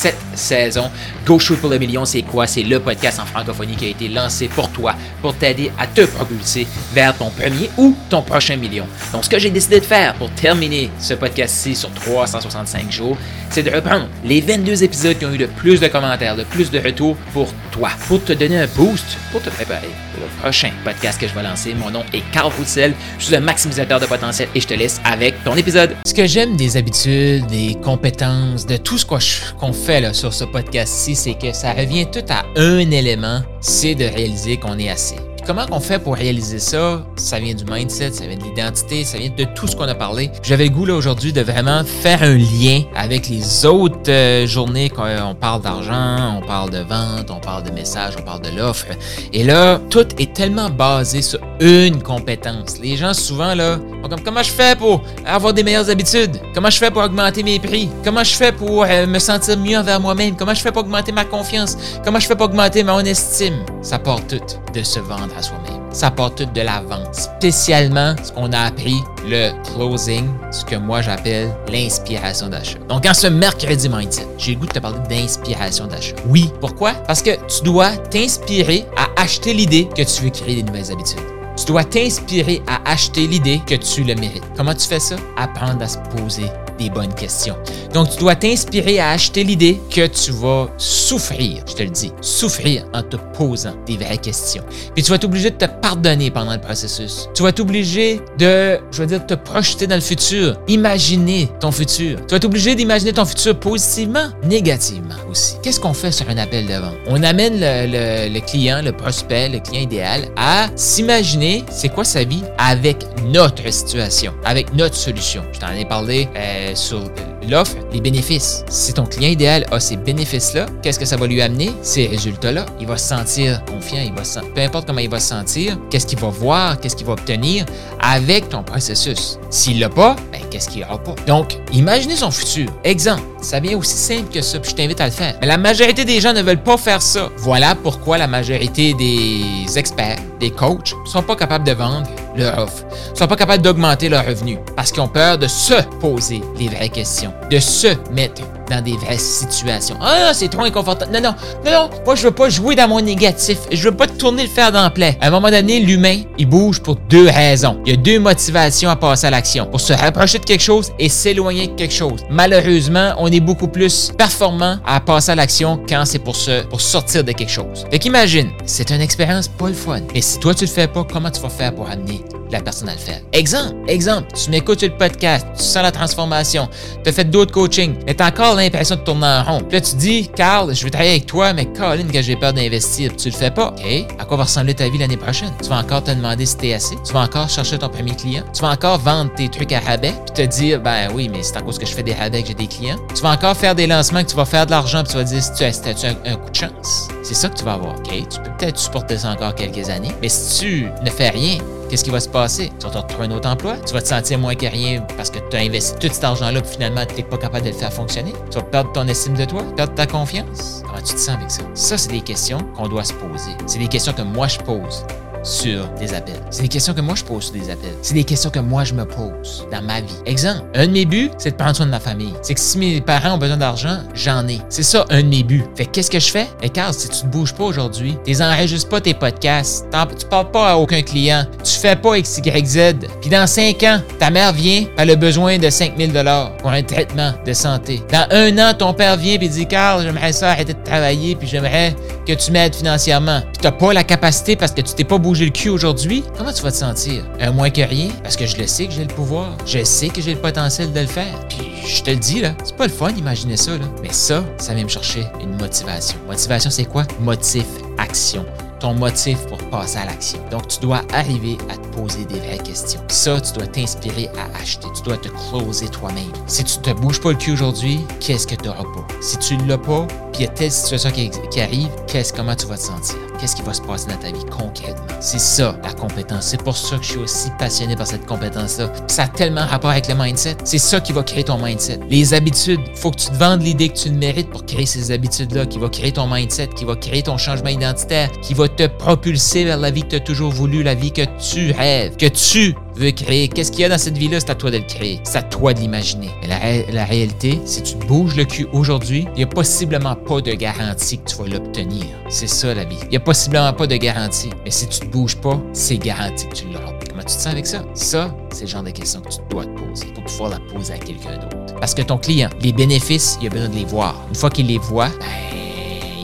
cette saison. Go Shoot pour le million, c'est quoi? C'est le podcast en francophonie qui a été lancé pour toi, pour t'aider à te propulser vers ton premier ou ton prochain million. Donc, ce que j'ai décidé de faire pour terminer ce podcast-ci sur 365 jours, c'est de reprendre les 22 épisodes qui ont eu le plus de commentaires, le plus de retours pour toi, pour te donner un boost, pour te préparer le prochain podcast que je vais lancer. Mon nom est Carl Roussel, je suis un maximisateur de potentiel et je te laisse avec ton épisode. Ce que j'aime des habitudes, des compétences, de tout ce qu'on fait sur ce podcast-ci, c'est que ça revient tout à un élément, c'est de réaliser qu'on est assez comment on fait pour réaliser ça? Ça vient du mindset, ça vient de l'identité, ça vient de tout ce qu'on a parlé. J'avais le goût là aujourd'hui de vraiment faire un lien avec les autres euh, journées quand on parle d'argent, on parle de vente, on parle de message, on parle de l'offre. Et là, tout est tellement basé sur une compétence. Les gens souvent là, comme comment je fais pour avoir des meilleures habitudes? Comment je fais pour augmenter mes prix? Comment je fais pour euh, me sentir mieux envers moi-même? Comment je fais pour augmenter ma confiance? Comment je fais pour augmenter mon estime? Ça part tout de se vendre soi-même. Ça part tout de la vente. Spécialement, ce qu'on a appris, le closing, ce que moi j'appelle l'inspiration d'achat. Donc, en ce mercredi mindset, j'ai le goût de te parler d'inspiration d'achat. Oui, pourquoi? Parce que tu dois t'inspirer à acheter l'idée que tu veux créer des nouvelles habitudes. Tu dois t'inspirer à acheter l'idée que tu le mérites. Comment tu fais ça? Apprendre à se poser bonnes questions. Donc, tu dois t'inspirer à acheter l'idée que tu vas souffrir, je te le dis, souffrir en te posant des vraies questions. Puis tu vas être obligé de te pardonner pendant le processus. Tu vas être obligé de, je veux dire, te projeter dans le futur, imaginer ton futur. Tu vas être obligé d'imaginer ton futur positivement, négativement aussi. Qu'est-ce qu'on fait sur un appel de vente? On amène le, le client, le prospect, le client idéal à s'imaginer c'est quoi sa vie avec notre situation, avec notre solution. Je t'en ai parlé euh, sur l'offre, les bénéfices. Si ton client idéal a ces bénéfices-là, qu'est-ce que ça va lui amener? Ces résultats-là. Il va se sentir confiant, il va se, peu importe comment il va se sentir, qu'est-ce qu'il va voir, qu'est-ce qu'il va obtenir avec ton processus. S'il l'a pas, ben, qu'est-ce qu'il aura pas? Donc, imaginez son futur. Exemple, ça vient aussi simple que ça, puis je t'invite à le faire. Mais la majorité des gens ne veulent pas faire ça. Voilà pourquoi la majorité des experts, des coachs, sont pas capables de vendre leur offre, sont pas capables d'augmenter leur revenu parce qu'ils ont peur de se poser les vraies questions, de se mettre dans des vraies situations. Ah, c'est trop inconfortable. Non, non, non, non, moi, je veux pas jouer dans mon négatif. Je veux pas tourner le fer dans le plaie. À un moment donné, l'humain, il bouge pour deux raisons. Il y a deux motivations à passer à l'action. Pour se rapprocher de quelque chose et s'éloigner de quelque chose. Malheureusement, on est beaucoup plus performant à passer à l'action quand c'est pour se, pour sortir de quelque chose. Fait qu'imagine, c'est une expérience pas le fun. Et si toi, tu le fais pas, comment tu vas faire pour amener la personne à le faire. Exemple, exemple, tu m'écoutes le podcast, tu sens la transformation, tu as fait d'autres coachings, mais tu as encore l'impression de tourner en rond. Puis là, tu dis, Carl, je vais travailler avec toi, mais Colin, que j'ai peur d'investir, tu le fais pas. OK, à quoi va ressembler ta vie l'année prochaine? Tu vas encore te demander si t'es assez, tu vas encore chercher ton premier client, tu vas encore vendre tes trucs à rabais, puis te dire, ben oui, mais c'est à cause que je fais des rabais que j'ai des clients? Tu vas encore faire des lancements que tu vas faire de l'argent, puis tu vas dire, si tu as, un, un coup de chance? C'est ça que tu vas avoir. OK, tu peux peut-être supporter ça encore quelques années, mais si tu ne fais rien, qu'est-ce qui va se passer? Tu vas te retrouver un autre emploi, tu vas te sentir moins que rien parce que tu as investi tout cet argent-là, puis finalement, tu n'es pas capable de le faire fonctionner? Tu vas perdre ton estime de toi, perdre ta confiance? Comment tu te sens avec ça? Ça, c'est des questions qu'on doit se poser. C'est des questions que moi, je pose sur des appels. C'est des questions que moi je pose sur des appels. C'est des questions que moi je me pose dans ma vie. Exemple, un de mes buts, c'est de prendre soin de ma famille. C'est que si mes parents ont besoin d'argent, j'en ai. C'est ça un de mes buts. Fait qu'est-ce que je fais? Et Carl, si tu ne bouges pas aujourd'hui, tu enregistres pas tes podcasts, tu parles pas à aucun client, tu fais pas X, Y, Z, puis dans 5 ans, ta mère vient, elle a besoin de 5000 dollars pour un traitement de santé. Dans un an, ton père vient et dit, Carl, j'aimerais ça arrêter de travailler, puis j'aimerais que tu m'aides financièrement. T'as pas la capacité parce que tu t'es pas bougé le cul aujourd'hui, comment tu vas te sentir? Un moins que rien, parce que je le sais que j'ai le pouvoir. Je sais que j'ai le potentiel de le faire. Puis je te le dis, là, c'est pas le fun d'imaginer ça, là. Mais ça, ça vient me chercher une motivation. Motivation, c'est quoi? Motif, action ton motif pour passer à l'action. Donc, tu dois arriver à te poser des vraies questions. Ça, tu dois t'inspirer à acheter. Tu dois te closer toi-même. Si tu te bouges pas le cul aujourd'hui, qu'est-ce que tu n'auras pas? Si tu ne l'as pas, puis il y a telle situation qui, qui arrive, qu'est-ce, comment tu vas te sentir? Qu'est-ce qui va se passer dans ta vie concrètement? C'est ça, la compétence. C'est pour ça que je suis aussi passionné par cette compétence-là. Ça a tellement rapport avec le mindset. C'est ça qui va créer ton mindset. Les habitudes, faut que tu te vendes l'idée que tu le mérites pour créer ces habitudes-là, qui va créer ton mindset, qui va créer ton changement identitaire, qui va te propulser vers la vie que tu as toujours voulu, la vie que tu rêves, que tu veux créer. Qu'est-ce qu'il y a dans cette vie-là? C'est à toi de le créer. C'est à toi de l'imaginer. Mais la, réalité, si tu te bouges le cul aujourd'hui, il n'y a possiblement pas de garantie que tu vas l'obtenir. C'est ça la vie. Il n'y a possiblement pas de garantie. Mais si tu te bouges pas, c'est garanti que tu l'auras. Comment tu te sens avec ça? Ça, c'est le genre de questions que tu dois te poser pour pouvoir la poser à quelqu'un d'autre. Parce que ton client, les bénéfices, il a besoin de les voir. Une fois qu'il les voit, ben,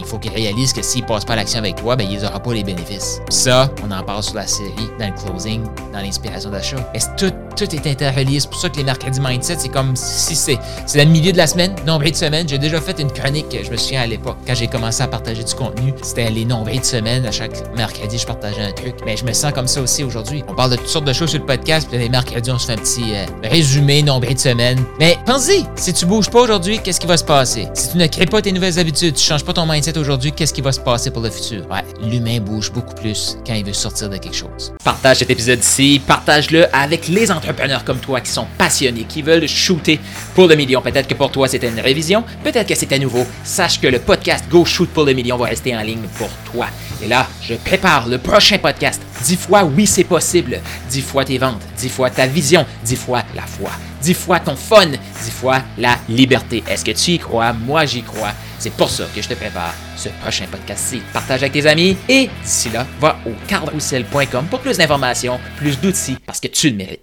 il faut qu'il réalise que s'il passe pas l'action avec toi, ben, il n'aura pas les bénéfices. Ça, on en parle sur la série, dans le closing, dans l'inspiration d'achat. Tout, tout est interrelié? C'est pour ça que les mercredis mindset, c'est comme si c'est, c'est le milieu de la semaine, nombril de semaine. J'ai déjà fait une chronique, je me souviens à l'époque, quand j'ai commencé à partager du contenu. C'était les nombrils de semaine. À chaque mercredi, je partageais un truc. Mais je me sens comme ça aussi aujourd'hui. On parle de toutes sortes de choses sur le podcast, puis les mercredis, on se fait un petit euh, résumé, nombril de semaine. Mais pense-y, si tu bouges pas aujourd'hui, qu'est-ce qui va se passer? Si tu ne crées pas tes nouvelles habitudes, tu changes pas ton mindset aujourd'hui, qu'est-ce qui va se passer pour le futur? Ouais, l'humain bouge beaucoup plus quand il veut sortir de quelque chose. Partage cet épisode ci partage-le avec les entrepreneurs comme toi qui sont passionnés, qui veulent shooter pour le million. Peut-être que pour toi c'était une révision, peut-être que c'était nouveau. Sache que le podcast Go Shoot pour le million va rester en ligne pour toi. Et là, je prépare le prochain podcast. Dix fois oui c'est possible. Dix fois tes ventes, dix fois ta vision, dix fois la foi, dix fois ton fun, dix fois la liberté. Est-ce que tu y crois? Moi j'y crois. C'est pour ça que je te prépare ce prochain podcast-ci. Partage avec tes amis et d'ici là, va au carrousel.com pour plus d'informations, plus d'outils parce que tu le mérites.